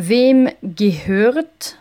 Wem gehört